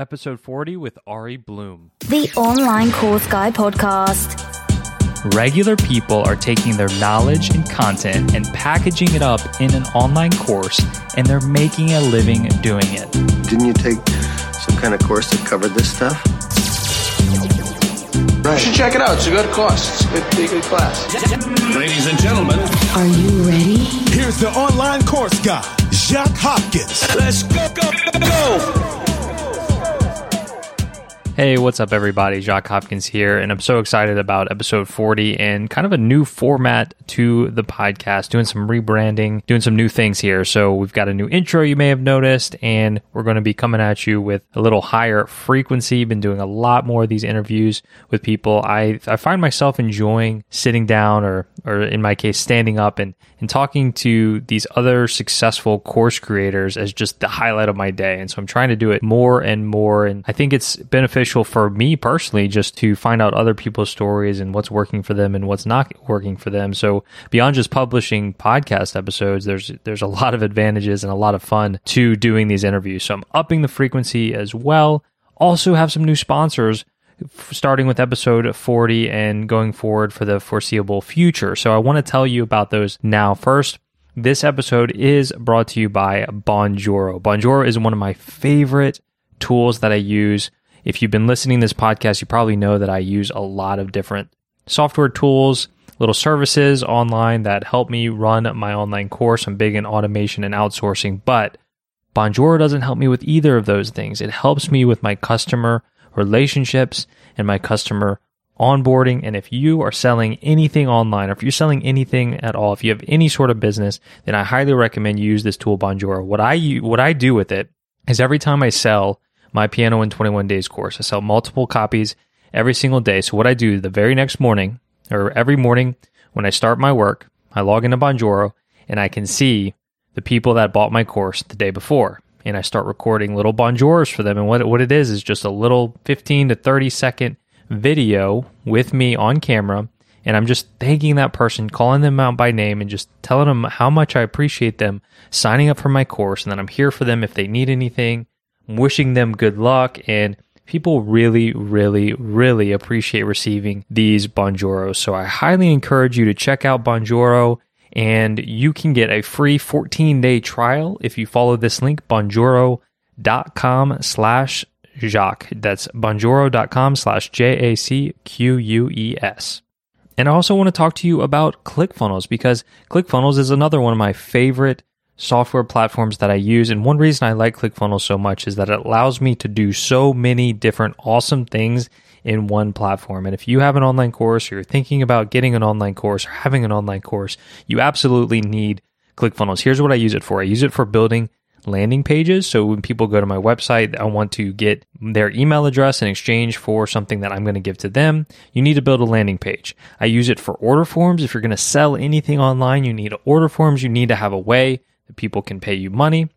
episode 40 with Ari Blum. The Online Course Guy Podcast. Regular people are taking their knowledge and content and packaging it up in an online course, and they're making a living doing it. Didn't you take some kind of course that covered this stuff? You should check it out. It's a good course. It's a good, good class. Ladies and gentlemen, Are you ready? Here's the online course guy, Jacques Hopkins. let's go, go, go! Hey, what's up, everybody? Jacques Hopkins here, and I'm so excited about episode 40 and kind of a new format to the podcast, doing some rebranding, doing some new things here. So, we've got a new intro you may have noticed, and we're going to be coming at you with a little higher frequency. Been doing a lot more of these interviews with people. I, I find myself enjoying sitting down, or, or in my case, standing up and, and talking to these other successful course creators as just the highlight of my day. And so, I'm trying to do it more and more. And I think it's beneficial for me personally just to find out other people's stories and what's working for them and what's not working for them. So beyond just publishing podcast episodes, there's there's a lot of advantages and a lot of fun to doing these interviews. So I'm upping the frequency as well. Also have some new sponsors starting with episode 40 and going forward for the foreseeable future. So I want to tell you about those now. First, this episode is brought to you by Bonjoro. Bonjoro is one of my favorite tools that I use if you've been listening to this podcast, you probably know that I use a lot of different software tools, little services online that help me run my online course. I'm big in automation and outsourcing, but Bonjoro doesn't help me with either of those things. It helps me with my customer relationships and my customer onboarding. And if you are selling anything online, or if you're selling anything at all, if you have any sort of business, then I highly recommend you use this tool, Bonjoro. What I what I do with it is every time I sell my piano in 21 days course. I sell multiple copies every single day. So what I do the very next morning or every morning when I start my work, I log into Bonjoro and I can see the people that bought my course the day before. And I start recording little Bonjoros for them. And what, what it is is just a little 15 to 30 second video with me on camera. And I'm just thanking that person, calling them out by name, and just telling them how much I appreciate them signing up for my course. And that I'm here for them if they need anything wishing them good luck and people really really really appreciate receiving these bonjoros. So i highly encourage you to check out bonjoro and you can get a free 14 day trial if you follow this link bonjoro.com slash jacques. That's bonjoro.com slash j-a-c-q-u-e-s and i also want to talk to you about clickfunnels because clickfunnels is another one of my favorite software platforms that I use. And one reason I like ClickFunnels so much is that it allows me to do so many different awesome things in one platform. And if you have an online course or you're thinking about getting an online course or having an online course, you absolutely need ClickFunnels. Here's what I use it for. I use it for building landing pages. So when people go to my website, I want to get their email address in exchange for something that I'm going to give to them. You need to build a landing page. I use it for order forms. If you're going to sell anything online, you need order forms. You need to have a way people can pay you money.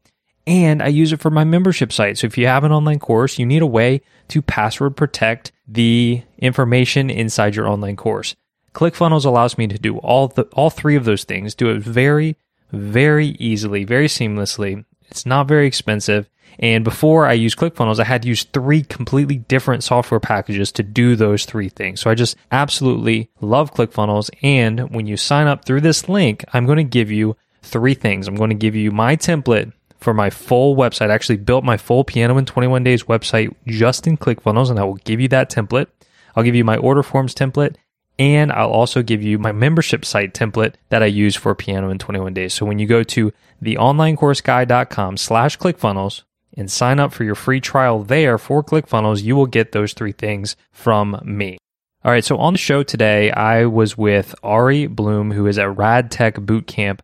And I use it for my membership site. So if you have an online course, you need a way to password protect the information inside your online course. ClickFunnels allows me to do all the all three of those things, do it very, very easily, very seamlessly. It's not very expensive. And before I used ClickFunnels, I had to use three completely different software packages to do those three things. So I just absolutely love ClickFunnels. And when you sign up through this link, I'm going to give you three things. I'm going to give you my template for my full website. I actually built my full Piano in 21 Days website just in ClickFunnels, and I will give you that template. I'll give you my order forms template, and I'll also give you my membership site template that I use for Piano in 21 Days. So when you go to theonlinecourseguy.com slash ClickFunnels and sign up for your free trial there for ClickFunnels, you will get those three things from me. All right, so on the show today, I was with Ari Blum, who is at RadTech Bootcamp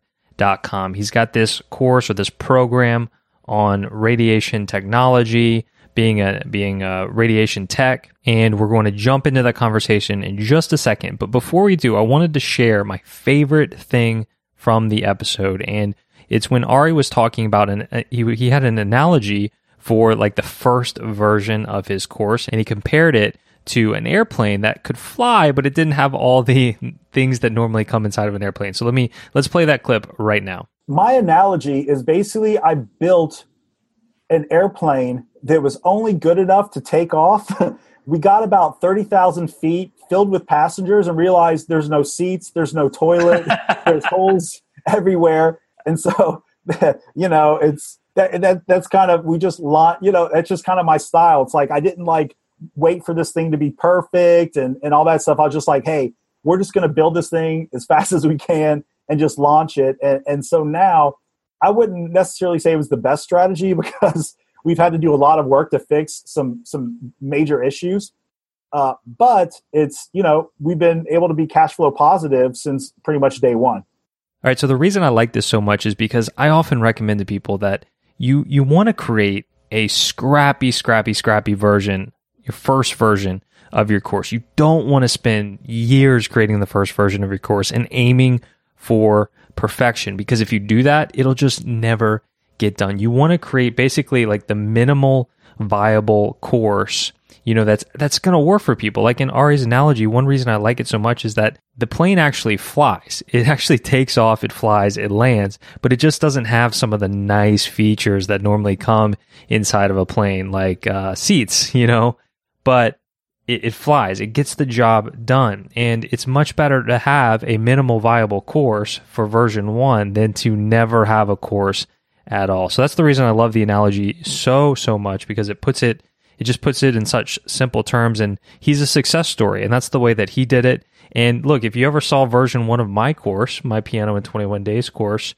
com. He's got this course or this program on radiation technology, being a being a radiation tech, and we're going to jump into that conversation in just a second. But before we do, I wanted to share my favorite thing from the episode, and it's when Ari was talking about an uh, he he had an analogy for like the first version of his course, and he compared it to an airplane that could fly, but it didn't have all the things that normally come inside of an airplane. So let me let's play that clip right now. My analogy is basically I built an airplane that was only good enough to take off. we got about 30,000 feet filled with passengers and realized there's no seats, there's no toilet, there's holes everywhere. And so, you know, it's that, that that's kind of, we just lot, you know, that's just kind of my style. It's like, I didn't like wait for this thing to be perfect and, and all that stuff. I was just like, Hey, we're just going to build this thing as fast as we can and just launch it. And, and so now I wouldn't necessarily say it was the best strategy because we've had to do a lot of work to fix some some major issues. Uh, but it's you know we've been able to be cash flow positive since pretty much day one. All right. So the reason I like this so much is because I often recommend to people that you you want to create a scrappy, scrappy, scrappy version, your first version of your course. You don't want to spend years creating the first version of your course and aiming for perfection because if you do that, it'll just never get done. You want to create basically like the minimal viable course you know that's that's going to work for people like in ari's analogy one reason i like it so much is that the plane actually flies it actually takes off it flies it lands but it just doesn't have some of the nice features that normally come inside of a plane like uh, seats you know but it, it flies, it gets the job done. And it's much better to have a minimal viable course for version one than to never have a course at all. So that's the reason I love the analogy so, so much because it puts it, it just puts it in such simple terms. And he's a success story. And that's the way that he did it. And look, if you ever saw version one of my course, my piano in 21 days course,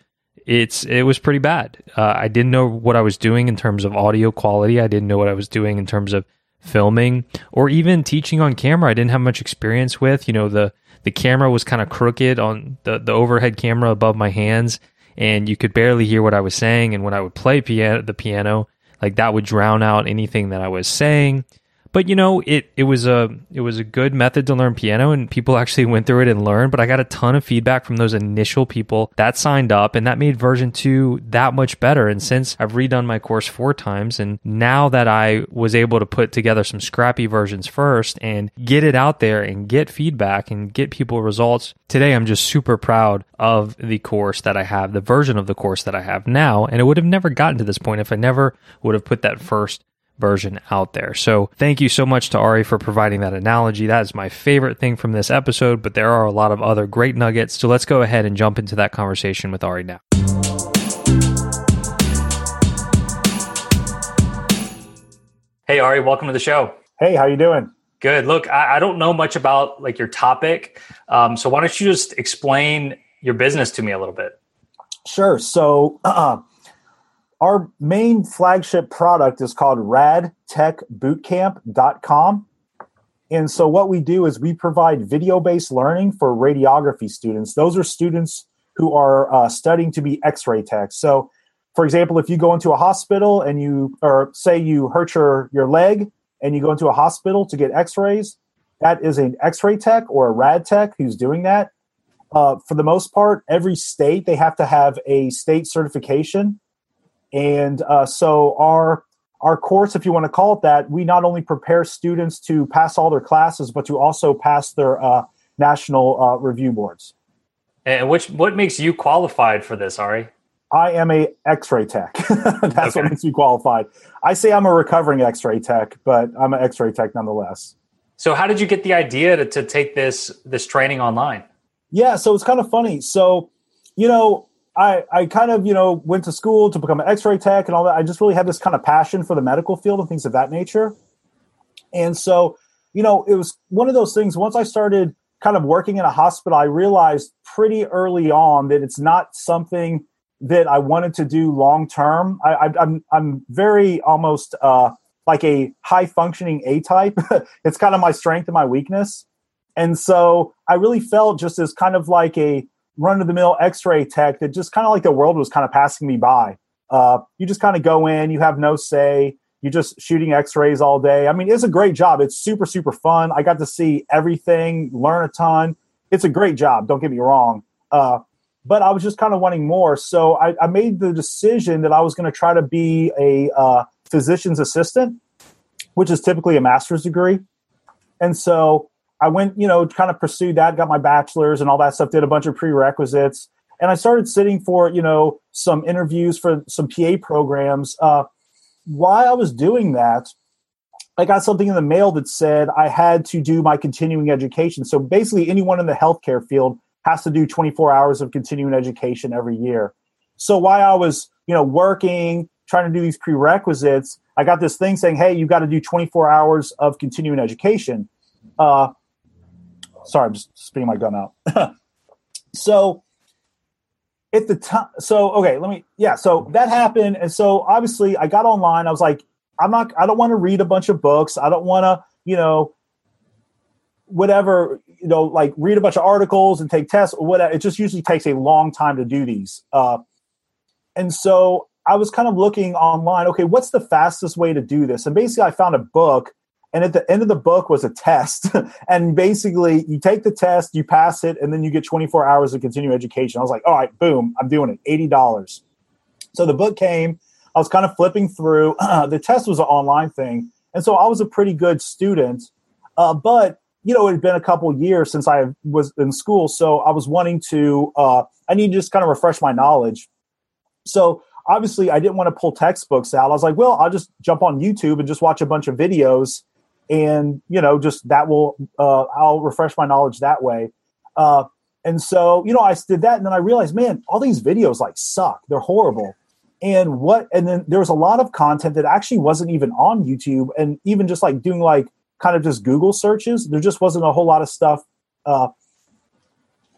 it's it was pretty bad. Uh, I didn't know what I was doing in terms of audio quality. I didn't know what I was doing in terms of filming or even teaching on camera I didn't have much experience with. You know, the the camera was kind of crooked on the, the overhead camera above my hands and you could barely hear what I was saying and when I would play piano the piano, like that would drown out anything that I was saying but you know it it was a it was a good method to learn piano and people actually went through it and learned but i got a ton of feedback from those initial people that signed up and that made version 2 that much better. And since i've redone my course four times and now that i was able to put together some scrappy versions first and get it out there and get feedback and get people results today i'm just super proud of the course that i have the version of the course that i have now. And it would have never gotten to this point if i never would have put that first version out there. So thank you so much to Ari for providing that analogy. That is my favorite thing from this episode, but there are a lot of other great nuggets. So let's go ahead and jump into that conversation with Ari now. Hey Ari, welcome to the show. Hey, how you doing? Good. Look, I, I don't know much about like your topic, um, so why don't you just explain your business to me a little bit? Sure. So, uh, our main flagship product is called radtechbootcamp.com. And so what we do is we provide video-based learning for radiography students. Those are students who are uh, studying to be x-ray techs. So for example, if you go into a hospital and you or say you hurt your, your leg and you go into a hospital to get x-rays, that is an x-ray tech or a rad tech who's doing that. Uh, for the most part, every state they have to have a state certification and uh, so our our course, if you want to call it that, we not only prepare students to pass all their classes, but to also pass their uh, national uh, review boards. And which what makes you qualified for this, Ari? I am a X-ray tech. That's okay. what makes me qualified. I say I'm a recovering X-ray tech, but I'm an X-ray tech nonetheless. So, how did you get the idea to, to take this this training online? Yeah, so it's kind of funny. So, you know, I, I kind of, you know, went to school to become an x-ray tech and all that. I just really had this kind of passion for the medical field and things of that nature. And so, you know, it was one of those things once I started kind of working in a hospital, I realized pretty early on that it's not something that I wanted to do long term. I, I, I'm I'm very almost uh, like a high functioning A type. it's kind of my strength and my weakness. And so I really felt just as kind of like a run of the mill X-ray tech that just kind of like the world was kind of passing me by. Uh, you just kind of go in, you have no say, you're just shooting X-rays all day. I mean, it's a great job. It's super super fun. I got to see everything, learn a ton. It's a great job. Don't get me wrong. Uh, but I was just kind of wanting more, so I, I made the decision that I was going to try to be a uh, physician's assistant, which is typically a master's degree. And so I went, you know, kind of pursued that, got my bachelor's and all that stuff, did a bunch of prerequisites. And I started sitting for, you know, some interviews for some PA programs. Uh, while I was doing that, I got something in the mail that said I had to do my continuing education. So basically, anyone in the healthcare field has to do 24 hours of continuing education every year. So while I was, you know, working, trying to do these prerequisites, I got this thing saying, "Hey, you've got to do 24 hours of continuing education." Uh, sorry, I'm just spitting my gum out. so at the time, so okay, let me, yeah, so that happened, and so obviously I got online. I was like, I'm not, I don't want to read a bunch of books. I don't want to, you know, whatever, you know, like read a bunch of articles and take tests or whatever. It just usually takes a long time to do these. Uh, and so I was kind of looking online. Okay, what's the fastest way to do this? And basically, I found a book and at the end of the book was a test. And basically you take the test you pass it and then you get 24 hours of continuing education. I was like all right boom i'm doing it $80 so the book came i was kind of flipping through. The test was an online thing and so i was a pretty good student. Uh, but you know it had been a couple years since i was in school so i was wanting to uh, i need to just kind of refresh my knowledge. So obviously i didn't want to pull textbooks out. I was like well i'll just jump on youtube and just watch a bunch of videos and you know just that will uh, i'll refresh my knowledge that way. Uh, and so you know i did that and then i realized man all these videos like suck. They're horrible. And what and then there was a lot of content that actually wasn't even on youtube and even just like doing like kind of just google searches there just wasn't a whole lot of stuff uh,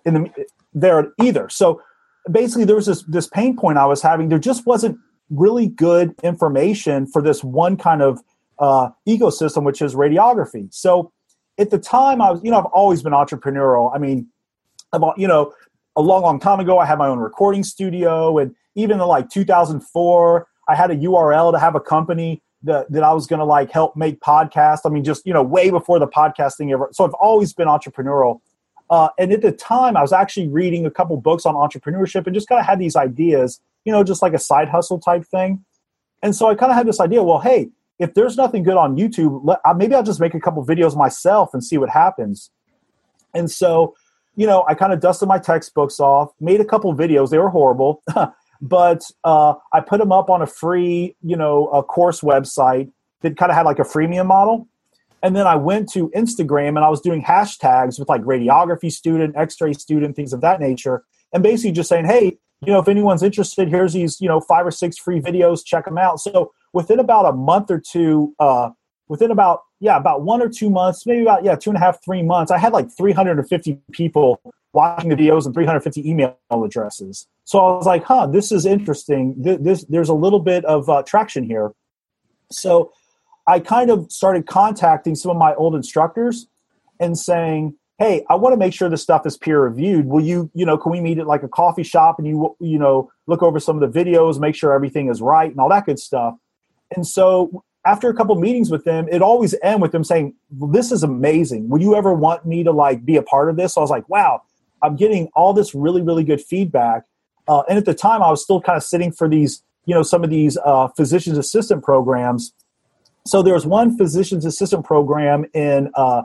in the there either. So basically there was this this pain point i was having. There just wasn't really good information for this one kind of uh, ecosystem, which is radiography. So at the time, I was, you know, I've always been entrepreneurial. I mean, about, you know, a long, long time ago, I had my own recording studio. And even in like 2004, I had a URL to have a company that, that I was going to like help make podcasts. I mean, just, you know, way before the podcasting ever. So I've always been entrepreneurial. Uh, and at the time, I was actually reading a couple books on entrepreneurship and just kind of had these ideas, you know, just like a side hustle type thing. And so I kind of had this idea well, hey, if there's nothing good on YouTube, let, maybe I'll just make a couple videos myself and see what happens. And so, you know, I kind of dusted my textbooks off, made a couple videos. They were horrible, but uh, I put them up on a free, you know, a course website that kind of had like a freemium model. And then I went to Instagram and I was doing hashtags with like radiography student, X-ray student, things of that nature, and basically just saying, hey, you know, if anyone's interested, here's these, you know, five or six free videos, check them out. So within about a month or two, uh, within about yeah, about one or two months, maybe about yeah, two and a half, three months, I had like 350 people watching the videos and 350 email addresses. So I was like, huh, this is interesting. This, this there's a little bit of uh, traction here. So I kind of started contacting some of my old instructors and saying, hey, I want to make sure this stuff is peer reviewed. Will you, you know, can we meet at like a coffee shop and you, you know, look over some of the videos, make sure everything is right and all that good stuff. And so after a couple meetings with them, it always end with them saying, "This is amazing. Would you ever want me to like be a part of this?" So I was like, "Wow, I'm getting all this really really good feedback." Uh, and at the time, I was still kind of sitting for these, you know, some of these uh, physician's assistant programs. So there was one physician's assistant program in uh,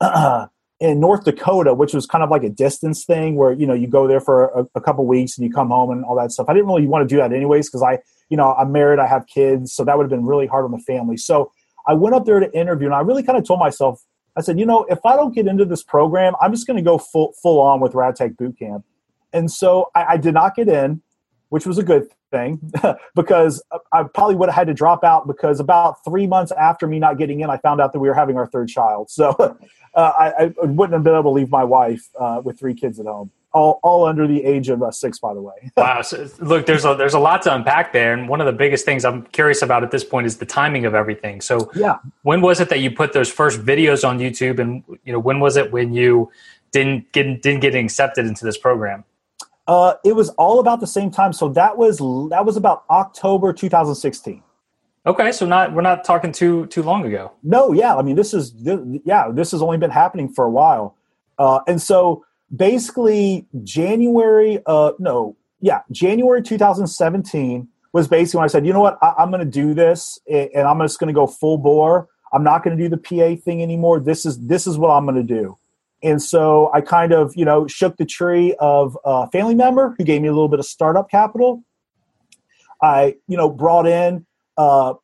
in North Dakota, which was kind of like a distance thing, where you know you go there for a, a couple weeks and you come home and all that stuff. I didn't really want to do that anyways because I you know, I'm married, I have kids, so that would have been really hard on the family. So I went up there to interview, and I really kind of told myself, I said, you know, if I don't get into this program, I'm just going to go full full on with RadTech Boot Camp. And so I, I did not get in, which was a good thing because I probably would have had to drop out because about three months after me not getting in, I found out that we were having our third child. So uh, I, I, wouldn't have been able to leave my wife uh, with three kids at home all, all under the age of uh, six, by the way. wow. So, look, there's a, there's a lot to unpack there. And one of the biggest things I'm curious about at this point is the timing of everything. So yeah, when was it that you put those first videos on YouTube? And, you know, when was it when you didn't get, didn't get accepted into this program? Uh, it was all about the same time. So that was, that was about October, 2016. Okay, so not we're not talking too too long ago. No, yeah, I mean this is this, yeah this has only been happening for a while, uh, and so basically January, uh, no, yeah, January 2017 was basically when I said, you know what, I, am going to do this, and I'm just going to go full bore. I'm not going to do the PA thing anymore. This is this is what I'm going to do. And so I kind of, you know, shook the tree of a family member who gave me a little bit of startup capital. I, you know, brought in uh,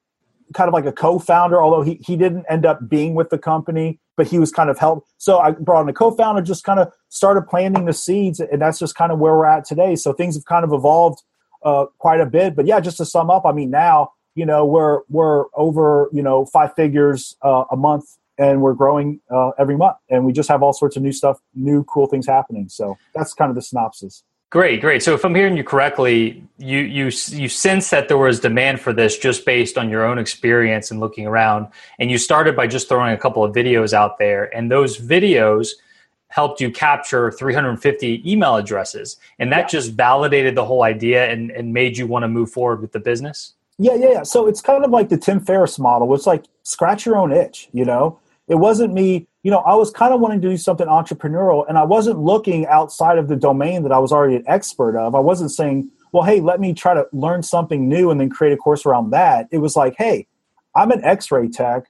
kind of like a co-founder, although he, he didn't end up being with the company, but he was kind of helped. So I brought in a co-founder, just kind of started planting the seeds, and that's just kind of where we're at today. So things have kind of evolved uh, quite a bit. But yeah, just to sum up, I mean, now you know we're we're over you know five figures uh, a month, and we're growing uh, every month, and we just have all sorts of new stuff, new cool things happening. So that's kind of the synopsis. Great, great. So if I'm hearing you correctly, you you you sense that there was demand for this just based on your own experience and looking around, and you started by just throwing a couple of videos out there, and those videos helped you capture 350 email addresses, and that yeah. just validated the whole idea and, and made you want to move forward with the business. Yeah, yeah, yeah. So it's kind of like the Tim Ferriss model. It's like scratch your own itch, you know. It wasn't me you know, I was kind of wanting to do something entrepreneurial and I wasn't looking outside of the domain that I was already an expert of. I wasn't saying, well, hey, let me try to learn something new and then create a course around that. It was like, hey, I'm an x ray tech.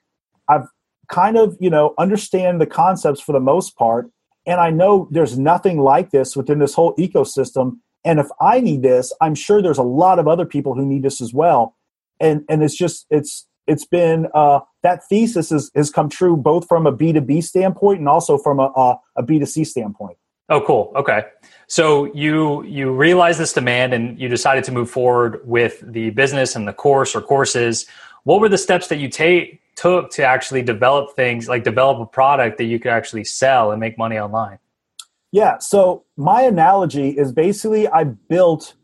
I've kind of, you know, understand the concepts for the most part. And I know there's nothing like this within this whole ecosystem. And if I need this, I'm sure there's a lot of other people who need this as well. And and it's just it's it's been uh, that thesis has, has come true both from a b2b standpoint and also from a, a, a b2c standpoint. Oh cool. Okay. So you you realized this demand and you decided to move forward with the business and the course or courses. What were the steps that you take took to actually develop things like develop a product that you could actually sell and make money online? Yeah. So my analogy is basically i built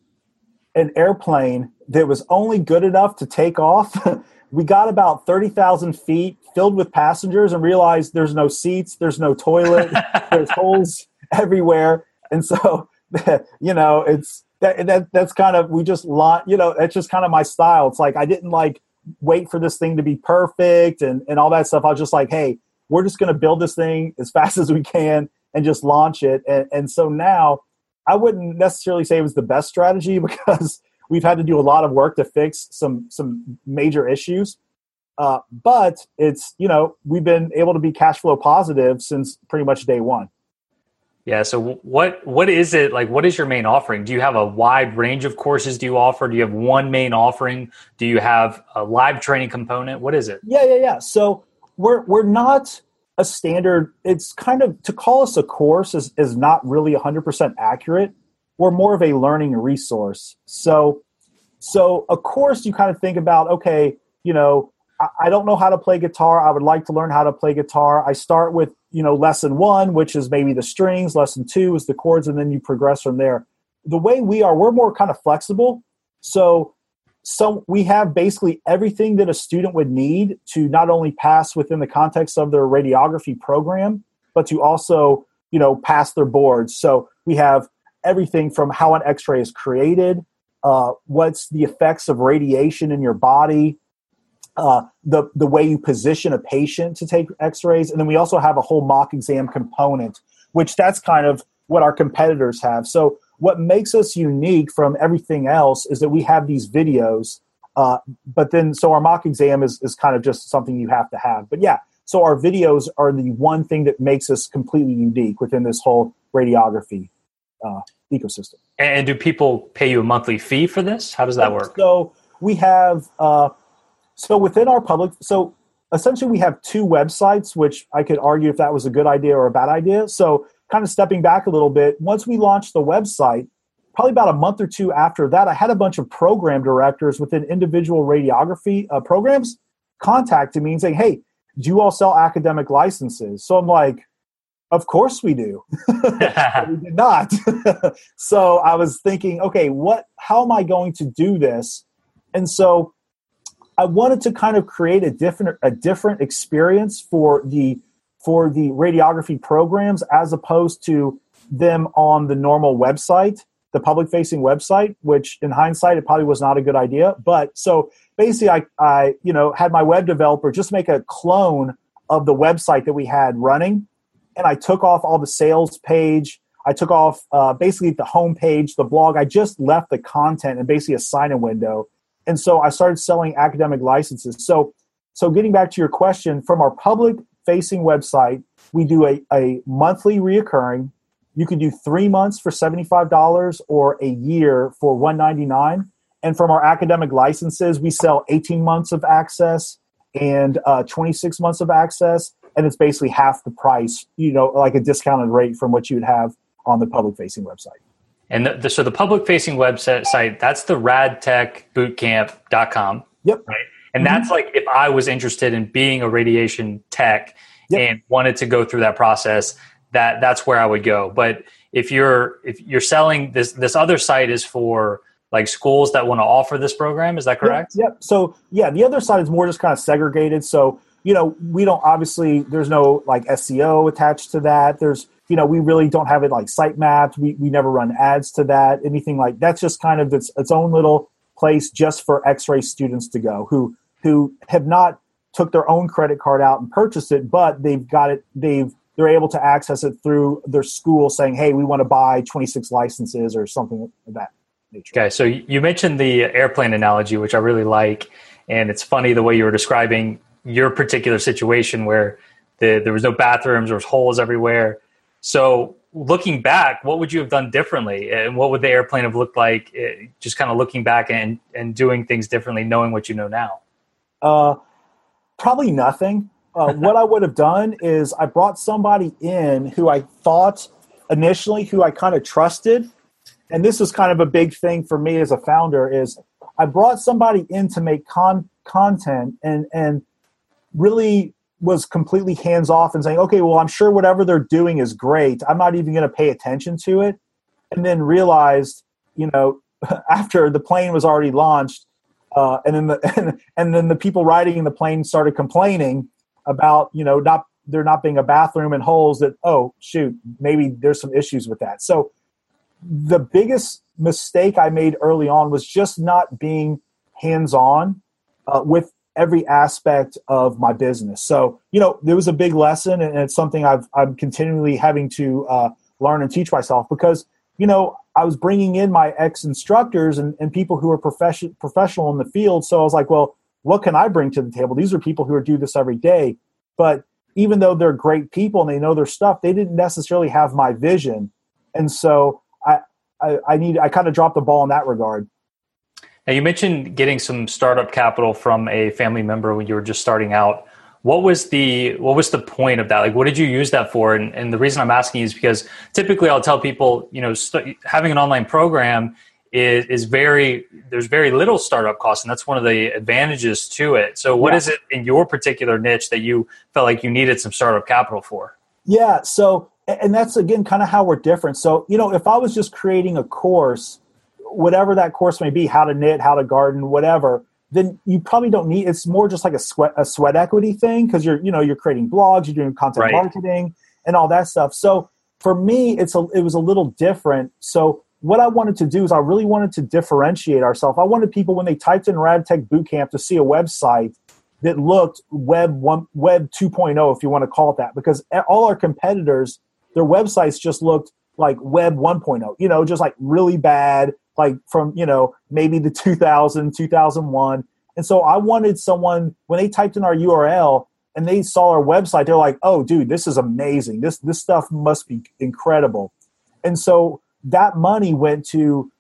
an airplane that was only good enough to take off we got about 30,000 feet filled with passengers and realized there's no seats, there's no toilet, there's holes everywhere. And so, you know, it's that, that that's kind of, we just you know, that's just kind of my style. It's like, I didn't like wait for this thing to be perfect and, and all that stuff. I was just like, hey, we're just going to build this thing as fast as we can and just launch it. And, and so now I wouldn't necessarily say it was the best strategy because we've had to do a lot of work to fix some some major issues. Uh, but it's you know we've been able to be cash flow positive since pretty much day one. Yeah. So what what is it like? What is your main offering? Do you have a wide range of courses? Do you offer? Do you have one main offering? Do you have a live training component? What is it? Yeah, yeah, yeah. So we're we're not a standard. It's kind of to call us a course is is not really hundred percent accurate we're more of a learning resource. So, so of course, you kind of think about, okay, you know, I, I don't know how to play guitar. I would like to learn how to play guitar. I start with, you know, lesson one, which is maybe the strings. Lesson two is the chords, and then you progress from there. The way we are, we're more kind of flexible. So, so we have basically everything that a student would need to not only pass within the context of their radiography program, but to also, you know, pass their boards. So we have everything from how an x-ray is created uh, what's the effects of radiation in your body uh, the the way you position a patient to take x-rays. And then we also have a whole mock exam component which that's kind of what our competitors have. So what makes us unique from everything else is that we have these videos uh, but then so our mock exam is, is kind of just something you have to have. But yeah so our videos are the one thing that makes us completely unique within this whole radiography uh, ecosystem. And do people pay you a monthly fee for this? How does that work? So we have uh, so within our public so essentially we have two websites, which I could argue if that was a good idea or a bad idea. So kind of stepping back a little bit, once we launched the website, probably about a month or two after that, I had a bunch of program directors within individual radiography uh, programs contacting me and saying, "Hey, do you all sell academic licenses?" So I'm like, of course we do. we did not. so I was thinking, okay, what how am I going to do this? And so I wanted to kind of create a different a different experience for the for the radiography programs as opposed to them on the normal website, the public facing website, which in hindsight it probably was not a good idea. But so basically I, I you know had my web developer just make a clone of the website that we had running and I took off all the sales page. I took off uh, basically the home page, the blog. I just left the content and basically a sign-in window. And so I started selling academic licenses. So, so getting back to your question, from our public-facing website, we do a, a monthly reoccurring. You can do three months for seventy-five dollars or a year for one ninety-nine. and from our academic licenses, we sell 18 months of access and uh, 26 months of access, and it's basically half the price, you know, like a discounted rate from what you'd have on the public facing website. And the, the, so the public facing website site, that's the radtechbootcamp.com. Yep. Right. And mm-hmm. that's like if I was interested in being a radiation tech yep. and wanted to go through that process, that that's where I would go. But if you're if you're selling this this other site is for like schools that want to offer this program, is that correct? Yep. yep. So yeah, the other side is more just kind of segregated. So you know, we don't obviously there's no like SEO attached to that. There's you know, we really don't have it like site. We, we never run ads to that, anything like that's just kind of its, its own little place just for x-ray students to go who who have not took their own credit card out and purchased it, but they've got it, they've they're able to access it through their school saying, hey, we want to buy 26 licenses or something of that nature. Okay, so you mentioned the airplane analogy, which I really like. And it's funny the way you were describing your particular situation where the, there was no bathrooms, there was holes everywhere. So looking back, what would you have done differently, and what would the airplane have looked like? Eh, just kind of looking back and and doing things differently, knowing what you know now. Uh, probably nothing. Uh, what I would have done is I brought somebody in who I thought initially who I kind of trusted, and this was kind of a big thing for me as a founder is I brought somebody in to make con- content and and really was completely hands off and saying, okay, well, I'm sure whatever they're doing is great. I'm not even going to pay attention to it. And then realized, you know, after the plane was already launched, uh, and then the and, and then the people riding in the plane started complaining about, you know, not there not being a bathroom and holes. That oh shoot, maybe there's some issues with that. So the biggest mistake I made early on was just not being hands on uh, with every aspect of my business. So, you know, there was a big lesson, and it's something I've I'm continually having to uh, learn and teach myself because, you know, I was bringing in my ex instructors and, and people who are profession, professional in the field. So I was like, well, what can I bring to the table? These are people who are do this every day. But even though they're great people and they know their stuff, they didn't necessarily have my vision. And so I, I, I need I kind of dropped the ball in that regard. Now you mentioned getting some startup capital from a family member when you were just starting out. What was the what was the point of that? Like, what did you use that for? And, and the reason I'm asking is because typically I'll tell people, you know, st- having an online program is, is very there's very little startup cost, and that's one of the advantages to it. So, what yeah. is it in your particular niche that you felt like you needed some startup capital for? Yeah, so and that's again kind of how we're different. So, you know, if I was just creating a course whatever that course may be, how to knit, how to garden, whatever, then you probably don't need. It's more just like a sweat a sweat equity thing because you're you know you're creating blogs, you're doing content right. marketing, and all that stuff. So for me, it's a it was a little different. So what I wanted to do is I really wanted to differentiate ourselves. I wanted people when they typed in RadTech Bootcamp to see a website that looked web one web 2.0 if you want to call it that because all our competitors their websites just looked like web 1.0 you know just like really bad like from you know maybe the 2000 2001 and so i wanted someone when they typed in our url and they saw our website they're like oh dude this is amazing. This this stuff must be incredible. And so that money went to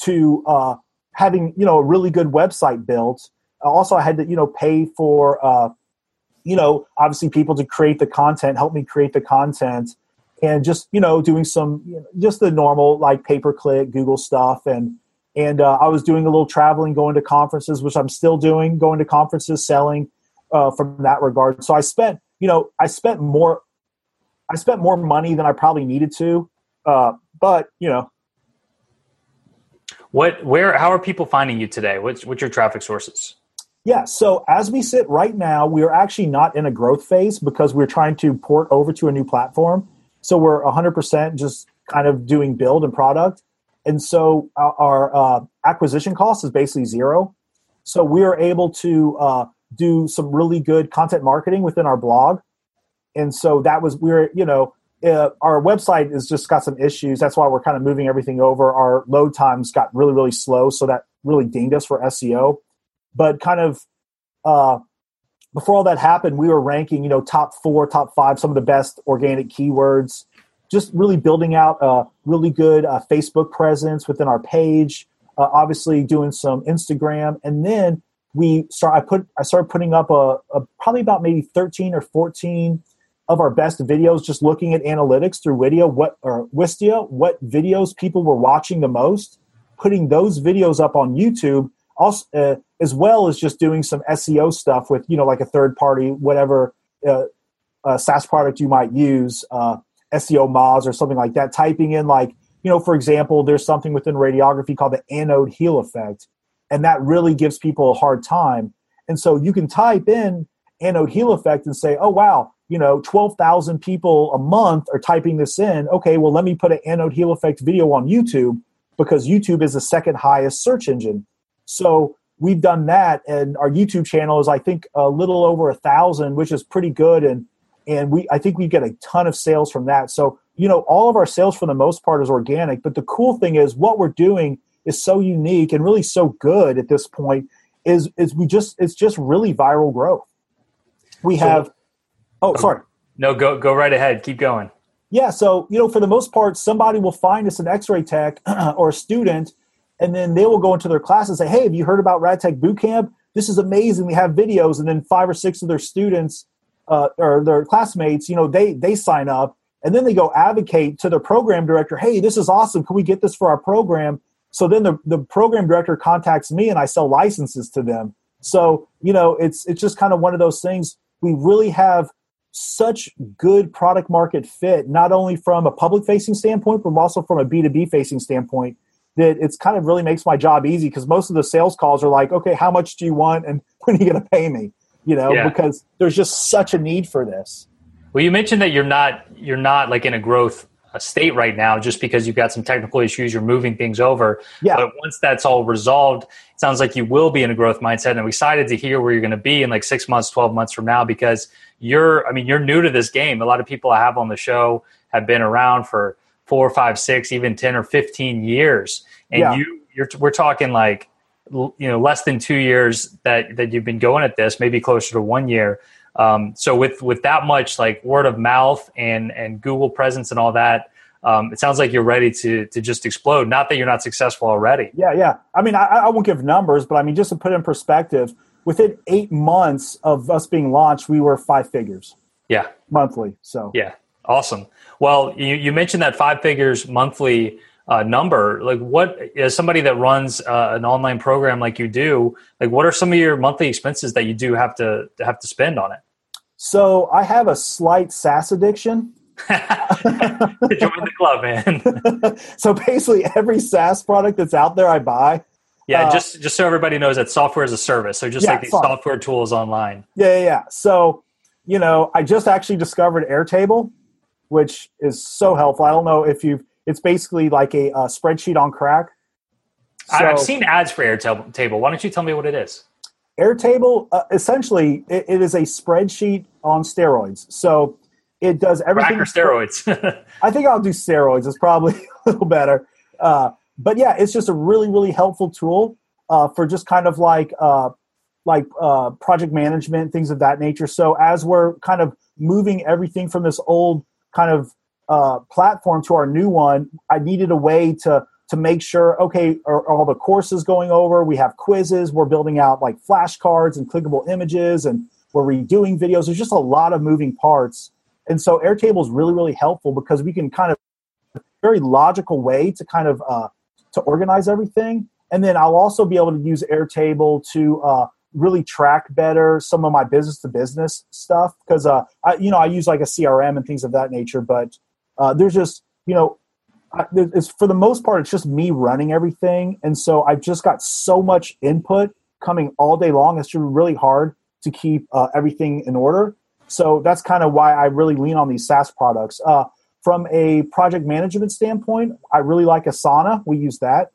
to uh, having you know a really good website built. Also i had to you know pay for uh, you know obviously people to create the content help me create the content and just you know doing some you know, just the normal like pay per click Google stuff and and uh, I was doing a little traveling, going to conferences, which I'm still doing, going to conferences, selling uh, from that regard. So I spent you know I spent more I spent more money than I probably needed to, uh, but you know. What, where, how are people finding you today? What's, what's your traffic sources? Yeah, so as we sit right now, we are actually not in a growth phase because we're trying to port over to a new platform. So we're 100% just kind of doing build and product. And so our, uh, acquisition cost is basically zero. So we are able to uh, do some really good content marketing within our blog. And so that was, we're, you know, uh, our website has just got some issues. That's why we're kind of moving everything over. Our load times got really, really slow. So that really dinged us for SEO. But kind of uh, before all that happened, we were ranking, you know, top four, top five, some of the best organic keywords. Just really building out a really good uh, Facebook presence within our page. Uh, obviously doing some Instagram, and then we start. I put I started putting up a, a probably about maybe thirteen or fourteen of our best videos, just looking at analytics through video, what or Wistia, what videos people were watching the most, putting those videos up on YouTube, also uh, as well as just doing some SEO stuff with you know like a third party whatever uh, uh, SaaS product you might use, uh, SEO Moz or something like that. Typing in like you know for example, there's something within radiography called the anode heel effect, and that really gives people a hard time. And so you can type in anode heel effect and say, oh wow, you know, 12,000 people a month are typing this in. Okay, well, let me put an anode heel effect video on YouTube because YouTube is the second highest search engine. So we've done that, and our YouTube channel is, I think, a little over a thousand, which is pretty good. And and we, I think we get a ton of sales from that. So you know, all of our sales for the most part is organic. But the cool thing is, what we're doing is so unique and really so good at this point. Is is we just it's just really viral growth. We So- have. Oh, oh sorry. No, go go right ahead. Keep going. Yeah, so you know, for the most part, somebody will find us an X-ray tech or a student, and then they will go into their class and say, "Hey, have you heard about RadTech Bootcamp? This is amazing. We have videos." And then five or six of their students uh, or their classmates, you know, they they sign up, and then they go advocate to their program director, "Hey, this is awesome. Can we get this for our program?" So then the the program director contacts me, and I sell licenses to them. So you know, it's it's just kind of one of those things. We really have such good product market fit, not only from a public facing standpoint, but also from a B2B facing standpoint, that it's kind of really makes my job easy because most of the sales calls are like, okay, how much do you want and when are you going to pay me? You know, Yeah. because there's just such a need for this. Well, you mentioned that you're not you're not like in a growth uh, state right now, just because you've got some technical issues. You're moving things over. Yeah. But once that's all resolved, it sounds like you will be in a growth mindset. And I'm excited to hear where you're going to be in like six months, twelve months from now, because you're. I mean, you're new to this game. A lot of people I have on the show have been around for four, five, six, even ten or fifteen years, and Yeah. you. You're. We're talking like you know less than two years that that you've been going at this, maybe closer to one year. Um, so with with that much like word of mouth and and Google presence and all that, um, it sounds like you're ready to to just explode. Not that you're not successful already. Yeah, yeah. I mean, I, I won't give numbers, but I mean, just to put it in perspective, within eight months of us being launched, we were five figures Yeah, monthly. So yeah, awesome. Well, you you mentioned that five figures monthly uh, number. Like, what as somebody that runs uh, an online program like you do, like, what are some of your monthly expenses that you do have to have to spend on it? So I have a slight SaaS addiction. Join the club, man. so basically, every SaaS product that's out there, I buy. Yeah, Uh, just just so everybody knows that software is a service. So just Yeah, like these fine. software tools online. Yeah, yeah, yeah. So, you know, I just actually discovered Airtable, which is so helpful. I don't know if you've. It's basically like a uh, spreadsheet on crack. I I've seen ads for Airtable. Why don't you tell me what it is? Airtable, uh, essentially, it, it is a spreadsheet on steroids. So it does everything. Crack or steroids? I think I'll do steroids. It's probably a little better. Uh, but yeah, it's just a really, really helpful tool uh, for just kind of like uh, like uh, project management, things of that nature. So as we're kind of moving everything from this old kind of uh, platform to our new one, I needed a way to to make sure okay, are, are all the courses going over? We have quizzes. We're building out like flashcards and clickable images, and we're redoing videos. There's just a lot of moving parts. And so Airtable is really, really helpful because we can kind of very logical way to kind of uh, to organize everything. And then I'll also be able to use Airtable to uh, really track better some of my business to business stuff because uh, I, you know I use like a CRM and things of that nature. But uh, there's just you know I, it's for the most part it's just me running everything, and so I've just got so much input coming all day long. It's just really hard to keep uh, everything in order. So that's kind of why I really lean on these SaaS products. Uh, from a project management standpoint, I really like Asana. We use that.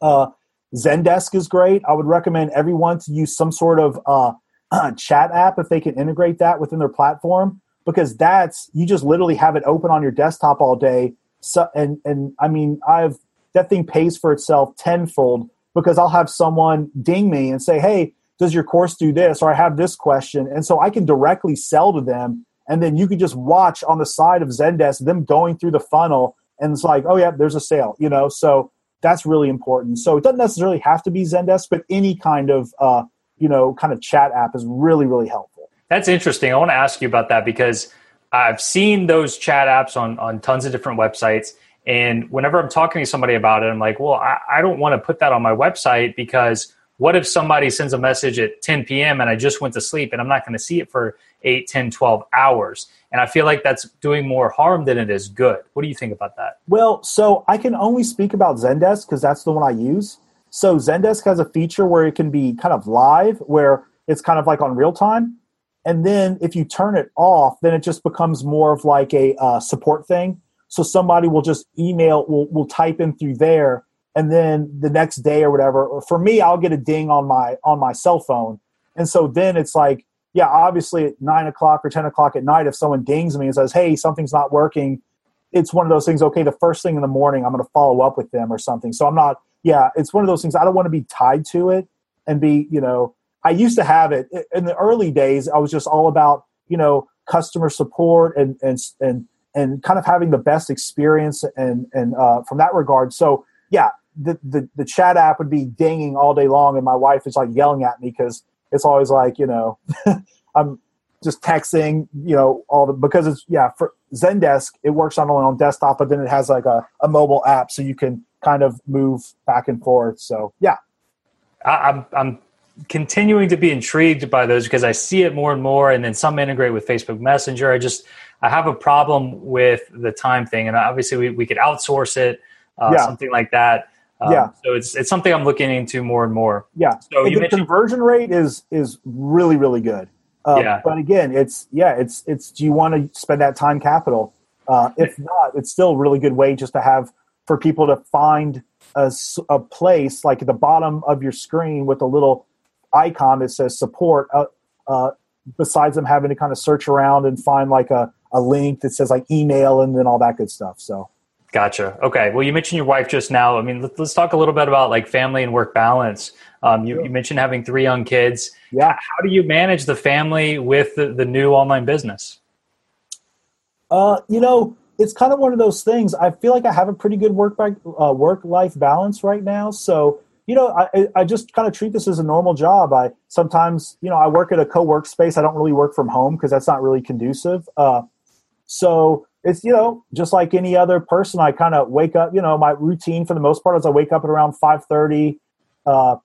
Uh, Zendesk is great. I would recommend everyone to use some sort of uh, chat app if they can integrate that within their platform because that's you just literally have it open on your desktop all day. So and and I mean I've that thing pays for itself tenfold because I'll have someone ding me and say, "Hey, does your course do this?" or "I have this question," and so I can directly sell to them, and then you can just watch on the side of Zendesk them going through the funnel, and it's like, "Oh yeah, there's a sale," you know. So that's really important. So it doesn't necessarily have to be Zendesk, but any kind of uh, you know kind of chat app is really really helpful. That's interesting. I want to ask you about that because I've seen those chat apps on on tons of different websites. And whenever I'm talking to somebody about it, I'm like, well, I, I don't want to put that on my website because what if somebody sends a message at 10 p.m. and I just went to sleep and I'm not going to see it for 8, 10, 12 hours? And I feel like that's doing more harm than it is good. What do you think about that? Well, so I can only speak about Zendesk because that's the one I use. So Zendesk has a feature where it can be kind of live, where it's kind of like on real time. And then if you turn it off, then it just becomes more of like a uh, support thing. So somebody will just email, will will type in through there, and then the next day or whatever. Or for me, I'll get a ding on my on my cell phone, and so then it's like, yeah, obviously at nine o'clock or ten o'clock at night, if someone dings me and says, "Hey, something's not working," it's one of those things. Okay, the first thing in the morning, I'm going to follow up with them or something. So I'm not. Yeah, it's one of those things. I don't want to be tied to it and be, you know. I used to have it in the early days. I was just all about, you know, customer support and and and and kind of having the best experience and and uh, from that regard. So yeah, the, the the chat app would be dinging all day long, and my wife is like yelling at me because it's always like you know I'm just texting you know all the because it's yeah for Zendesk it works not only on desktop but then it has like a, a mobile app so you can kind of move back and forth. So yeah, I, I'm I'm continuing to be intrigued by those because I see it more and more, and then some integrate with Facebook Messenger. I just I have a problem with the time thing, and obviously we, we could outsource it, uh, Yeah. something like that. Um, Yeah. So it's it's something I'm looking into more and more. yeah. So And you the mentioned conversion rate is is really really good. Uh, Yeah. But again, it's yeah, it's it's. Do you want to spend that time capital? Uh, if not, it's still a really good way just to have for people to find a, a place like at the bottom of your screen with a little icon that says support. Uh, uh, besides them having to kind of search around and find like a, a link that says like email and then all that good stuff. So Gotcha. Okay. Well, you mentioned your wife just now. I mean, let, let's talk a little bit about like family and work balance. Um, you, you mentioned having three young kids. yeah. How do you manage the family with the, the new online business? Uh, you know, it's kind of one of those things. I feel like I have a pretty good work uh, work life balance right now. So you know, I I just kind of treat this as a normal job. I sometimes you know I work at a co work space. I don't really work from home because that's not really conducive. Uh, so it's you know just like any other person. I kind of wake up. You know, my routine for the most part is I wake up at around five thirty. Uh,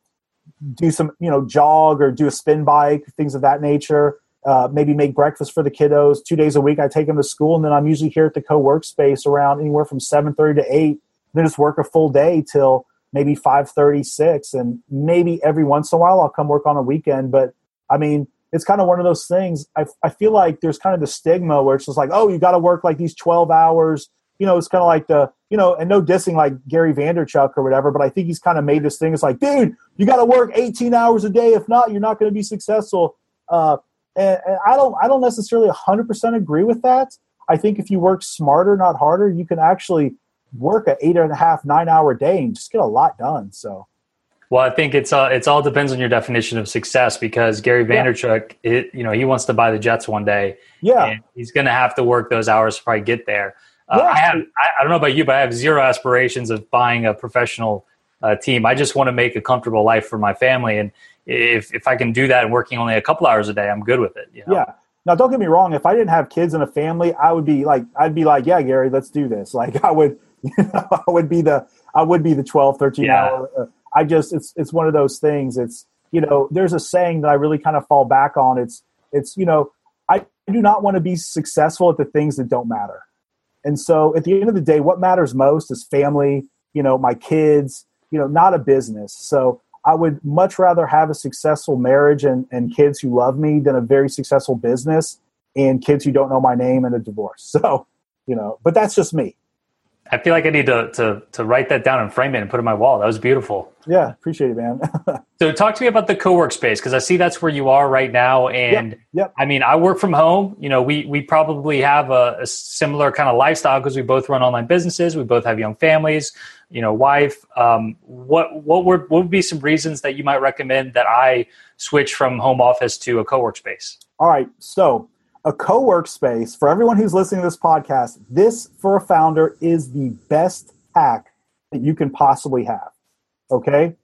do some you know jog or do a spin bike things of that nature uh, maybe make breakfast for the kiddos two days a week i take them to school and then i'm usually here at the co-work space around anywhere from 7.30 to 8 then just work a full day till maybe 5.36 and maybe every once in a while i'll come work on a weekend but i mean it's kind of one of those things i, I feel like there's kind of the stigma where it's just like oh you got to work like these 12 hours you know it's kind of like the you know and no dissing like gary Vaynerchuk or whatever but i think he's kind of made this thing it's like dude you got to work 18 hours a day if not you're not going to be successful uh, and, and I don't I don't necessarily 100% agree with that. I think if you work smarter, not harder, you can actually work an eight and a half, nine hour day and just get a lot done. So Well, I think it's uh, it's all depends on your definition of success because Gary Yeah. It, you know, he wants to buy the Jets one day, yeah, and he's going to have to work those hours to probably get there. Uh, Yeah. I have, I, I don't know about you, but I have zero aspirations of buying a professional uh, team. I just want to make a comfortable life for my family, and if if I can do that and working only a couple hours a day, I'm good with it. You know? yeah. Now, don't get me wrong. If I didn't have kids and a family, I would be like, I'd be like, yeah, Gary, let's do this. Like, I would, you know, I would be the, I would be the 12, 13 Yeah. hour. I just, it's, it's one of those things. It's, you know, there's a saying that I really kind of fall back on. It's, it's, you know, I do not want to be successful at the things that don't matter. And so at the end of the day, what matters most is family, you know, my kids, you know, not a business. So I would much rather have a successful marriage and, and kids who love me than a very successful business and kids who don't know my name and a divorce. So, you know, but that's just me. I feel like I need to, to to write that down and frame it and put it on my wall. That was beautiful. Yeah, appreciate it, man. So talk to me about the co-work space because I see that's where you are right now. And yep. I mean, I work from home. You know, we we probably have a, a similar kind of lifestyle because we both run online businesses. We both have young families. You know, wife. Um, what what were what would be some reasons that you might recommend that I switch from home office to a co-work space? All right. So, a co work space, for everyone who's listening to this podcast, this for a founder is the best hack that you can possibly have. Okay.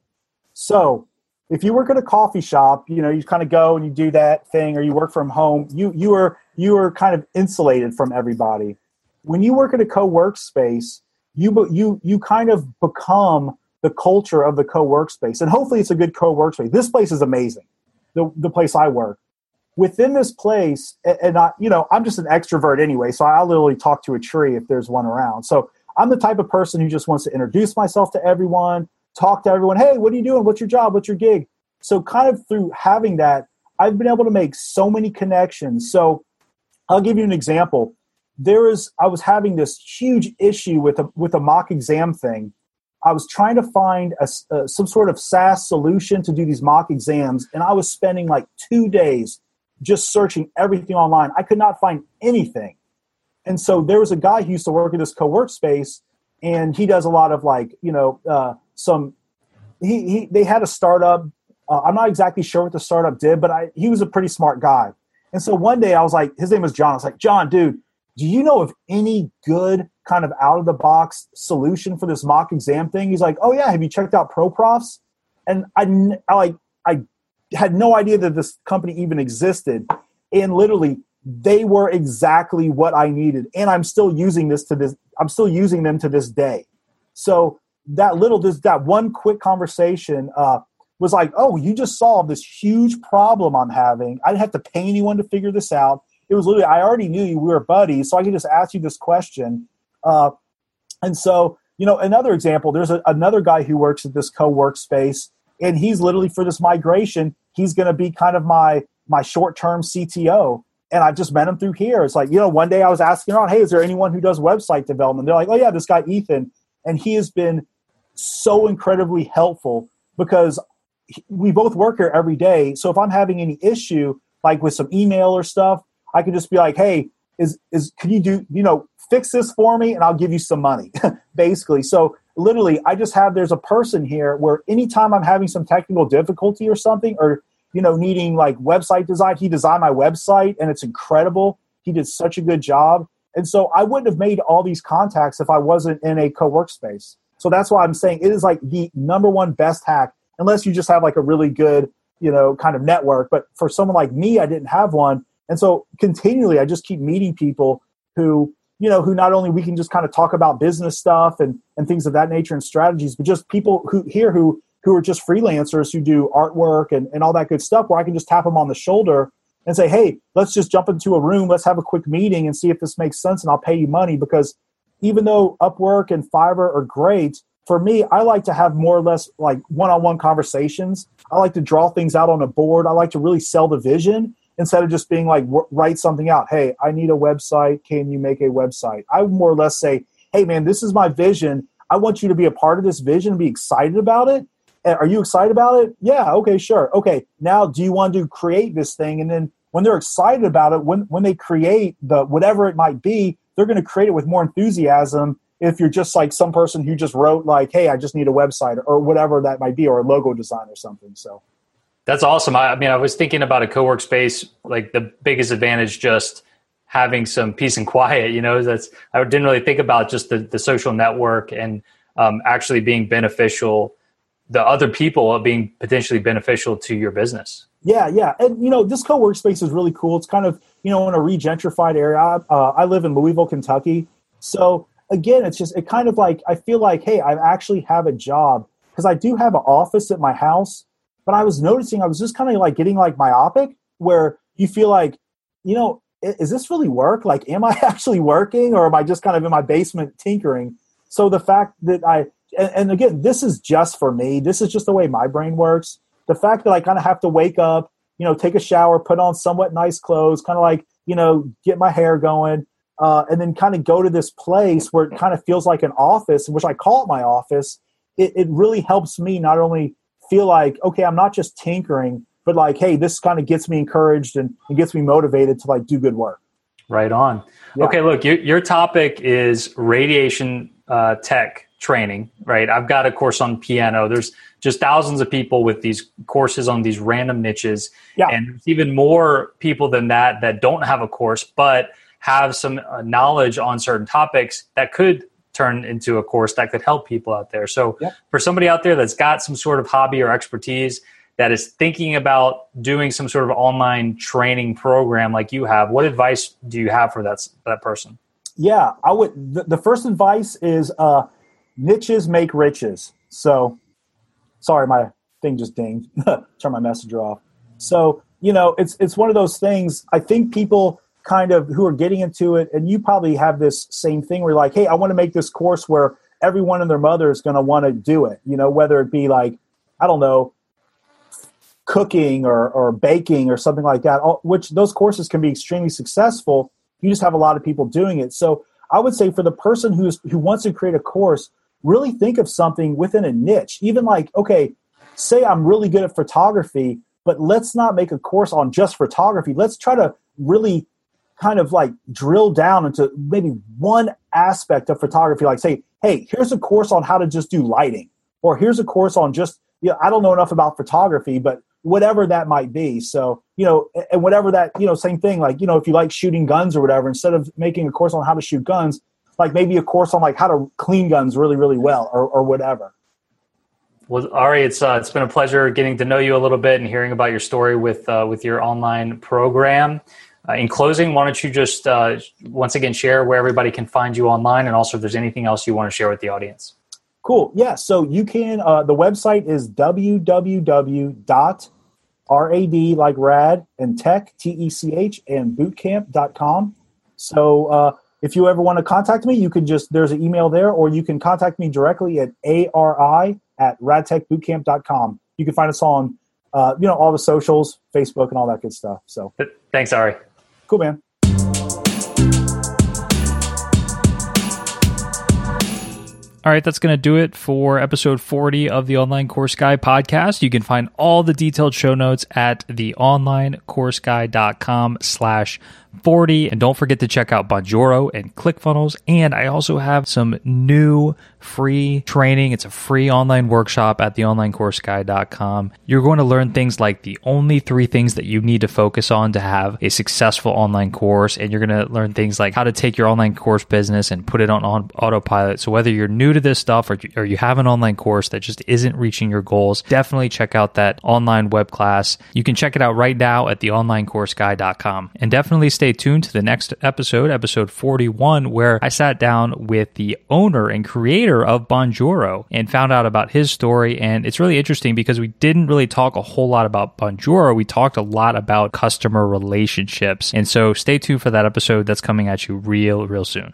So if you work at a coffee shop, you know, you kind of go and you do that thing, or you work from home, you you are you are kind of insulated from everybody. When you work at a co-workspace, you you you kind of become the culture of the co-workspace, and hopefully it's a good co-workspace. This place is amazing, the the place I work. Within this place, and I, you know, I'm just an extrovert anyway, so I'll literally talk to a tree if there's one around. So I'm the type of person who just wants to introduce myself to everyone, talk to everyone. Hey, what are you doing? What's your job? What's your gig? So, kind of through having that, I've been able to make so many connections. So, I'll give you an example. There is, I was having this huge issue with a with a mock exam thing. I was trying to find a, some sort of SaaS solution to do these mock exams, and I was spending like two days just searching everything online. I could not find anything. And so there was a guy who used to work at this co-work space, and he does a lot of like, you know, uh, some. He, he they had a startup. Uh, I'm not exactly sure what the startup did, but I, he was a pretty smart guy. And so one day I was like, his name was John. I was like, John, dude, do you know of any good kind of out of the box solution for this mock exam thing? He's like, oh yeah, have you checked out ProProfs? And I, I like I had no idea that this company even existed. And literally, they were exactly what I needed. And I'm still using this to this, I'm still using them to this day. So that little, this, that one quick conversation uh, was like, oh, you just solved this huge problem I'm having. I didn't have to pay anyone to figure this out. It was literally, I already knew you, we were buddies, so I could just ask you this question. Uh, and so, you know, another example, there's a, another guy who works at this co-work space, and he's literally for this migration, he's going to be kind of my my short-term CTO and I've just met him through here. It's like, you know, one day I was asking around, hey, is there anyone who does website development? They're like, oh, yeah, this guy, Ethan. And he has been so incredibly helpful because we both work here every day. So if I'm having any issue, like with some email or stuff, I can just be like, hey, is, is, can you do, you know, fix this for me and I'll give you some money, basically. So literally, I just have, there's a person here where anytime I'm having some technical difficulty or something, or you know, needing like website design. He designed my website and it's incredible. He did such a good job. And so I wouldn't have made all these contacts if I wasn't in a co workspace. So that's why I'm saying it is like the number one best hack, unless you just have like a really good, you know, kind of network. But for someone like me, I didn't have one. And so continually, I just keep meeting people who, you know, who not only we can just kind of talk about business stuff and, and things of that nature and strategies, but just people who here who who are just freelancers who do artwork and, and all that good stuff where I can just tap them on the shoulder and say, hey, let's just jump into a room, let's have a quick meeting and see if this makes sense and I'll pay you money because even though Upwork and Fiverr are great, for me, I like to have more or less like one-on-one conversations. I like to draw things out on a board. I like to really sell the vision instead of just being like write something out. Hey, I need a website. Can you make a website? I would more or less say, hey man, this is my vision. I want you to be a part of this vision, and be excited about it, are you excited about it? Yeah, okay, sure. Okay, now do you want to create this thing? And then when they're excited about it, when when they create the whatever it might be, they're going to create it with more enthusiasm. If you're just like some person who just wrote like, "Hey, I just need a website" or whatever that might be, or a logo design or something. So that's awesome. I, I mean, I was thinking about a co-work space. Like the biggest advantage, just having some peace and quiet. You know, that's I didn't really think about just the the social network and um, actually being beneficial the other people being potentially beneficial to your business. Yeah, yeah, and you know this co-work space is really cool. It's kind of you know in a regentrified area. Uh, I live in Louisville, Kentucky, so again, it's just it kind of like I feel like hey, I actually have a job because I do have an office at my house, but I was noticing I was just kind of like getting like myopic where you feel like you know is this really work? Like, am I actually working or am I just kind of in my basement tinkering? So the fact that I and, and again, this is just for me. This is just the way my brain works. The fact that I kind of have to wake up, you know, take a shower, put on somewhat nice clothes, kind of like, you know, get my hair going, uh, and then kind of go to this place where it kind of feels like an office, which I call it my office. It, it really helps me not only feel like, okay, I'm not just tinkering, but like, hey, this kind of gets me encouraged and, and gets me motivated to like do good work. Right on. Yeah. Okay, look, your, your topic is radiation uh, tech training, right? I've got a course on piano. There's just thousands of people with these courses on these random niches. Yeah. And there's even more people than that that don't have a course, but have some uh, knowledge on certain topics that could turn into a course that could help people out there. So Yep. for somebody out there that's got some sort of hobby or expertise that is thinking about doing some sort of online training program like you have, what advice do you have for that that person? Yeah, I would. The, the first advice is uh, niches make riches. So, sorry, my thing just dinged. Turn my messenger off. So, you know, it's it's one of those things. I think people kind of who are getting into it, and you probably have this same thing where you're like, hey, I want to make this course where everyone and their mother is going to want to do it. You know, whether it be like, I don't know, cooking or, or baking or something like that, which those courses can be extremely successful. You just have a lot of people doing it. So I would say for the person who's who wants to create a course, really think of something within a niche. Even like, okay, say I'm really good at photography, but let's not make a course on just photography. Let's try to really kind of like drill down into maybe one aspect of photography. Like say, hey, here's a course on how to just do lighting, or here's a course on just you know, I don't know enough about photography, but whatever that might be. So, you know, and whatever that, you know, same thing, like, you know, if you like shooting guns or whatever, instead of making a course on how to shoot guns, like maybe a course on like how to clean guns really, really well or, or whatever. Well, Ari, it's uh, it's been a pleasure getting to know you a little bit and hearing about your story with uh, with your online program. Uh, in closing, why don't you just uh, once again share where everybody can find you online, and also if there's anything else you want to share with the audience. Cool. Yeah. So you can, uh, the website is www.rad like rad and tech, T E C H, and bootcamp.com. So uh, if you ever want to contact me, you can just, there's an email there, or you can contact me directly at ari at radtechbootcamp.com. You can find us on, uh, you know, all the socials, Facebook, and all that good stuff. So Thanks, Ari. Cool, man. All right, that's going to do it for episode 40 of the Online Course Guy podcast. You can find all the detailed show notes at theonlinecourseguy.com slash 40. And don't forget to check out Bonjoro and ClickFunnels. And I also have some new free training. It's a free online workshop at theonlinecourseguy.com. You're going to learn things like the only three things that you need to focus on to have a successful online course. And you're going to learn things like how to take your online course business and put it on, on autopilot. So whether you're new to this stuff or, or you have an online course that just isn't reaching your goals, definitely check out that online web class. You can check it out right now at theonlinecourseguy.com. And definitely stay tuned to the next episode, episode 41, where I sat down with the owner and creator of Bonjoro and found out about his story. And it's really interesting because we didn't really talk a whole lot about Bonjoro. We talked a lot about customer relationships. And so stay tuned for that episode that's coming at you real, real soon.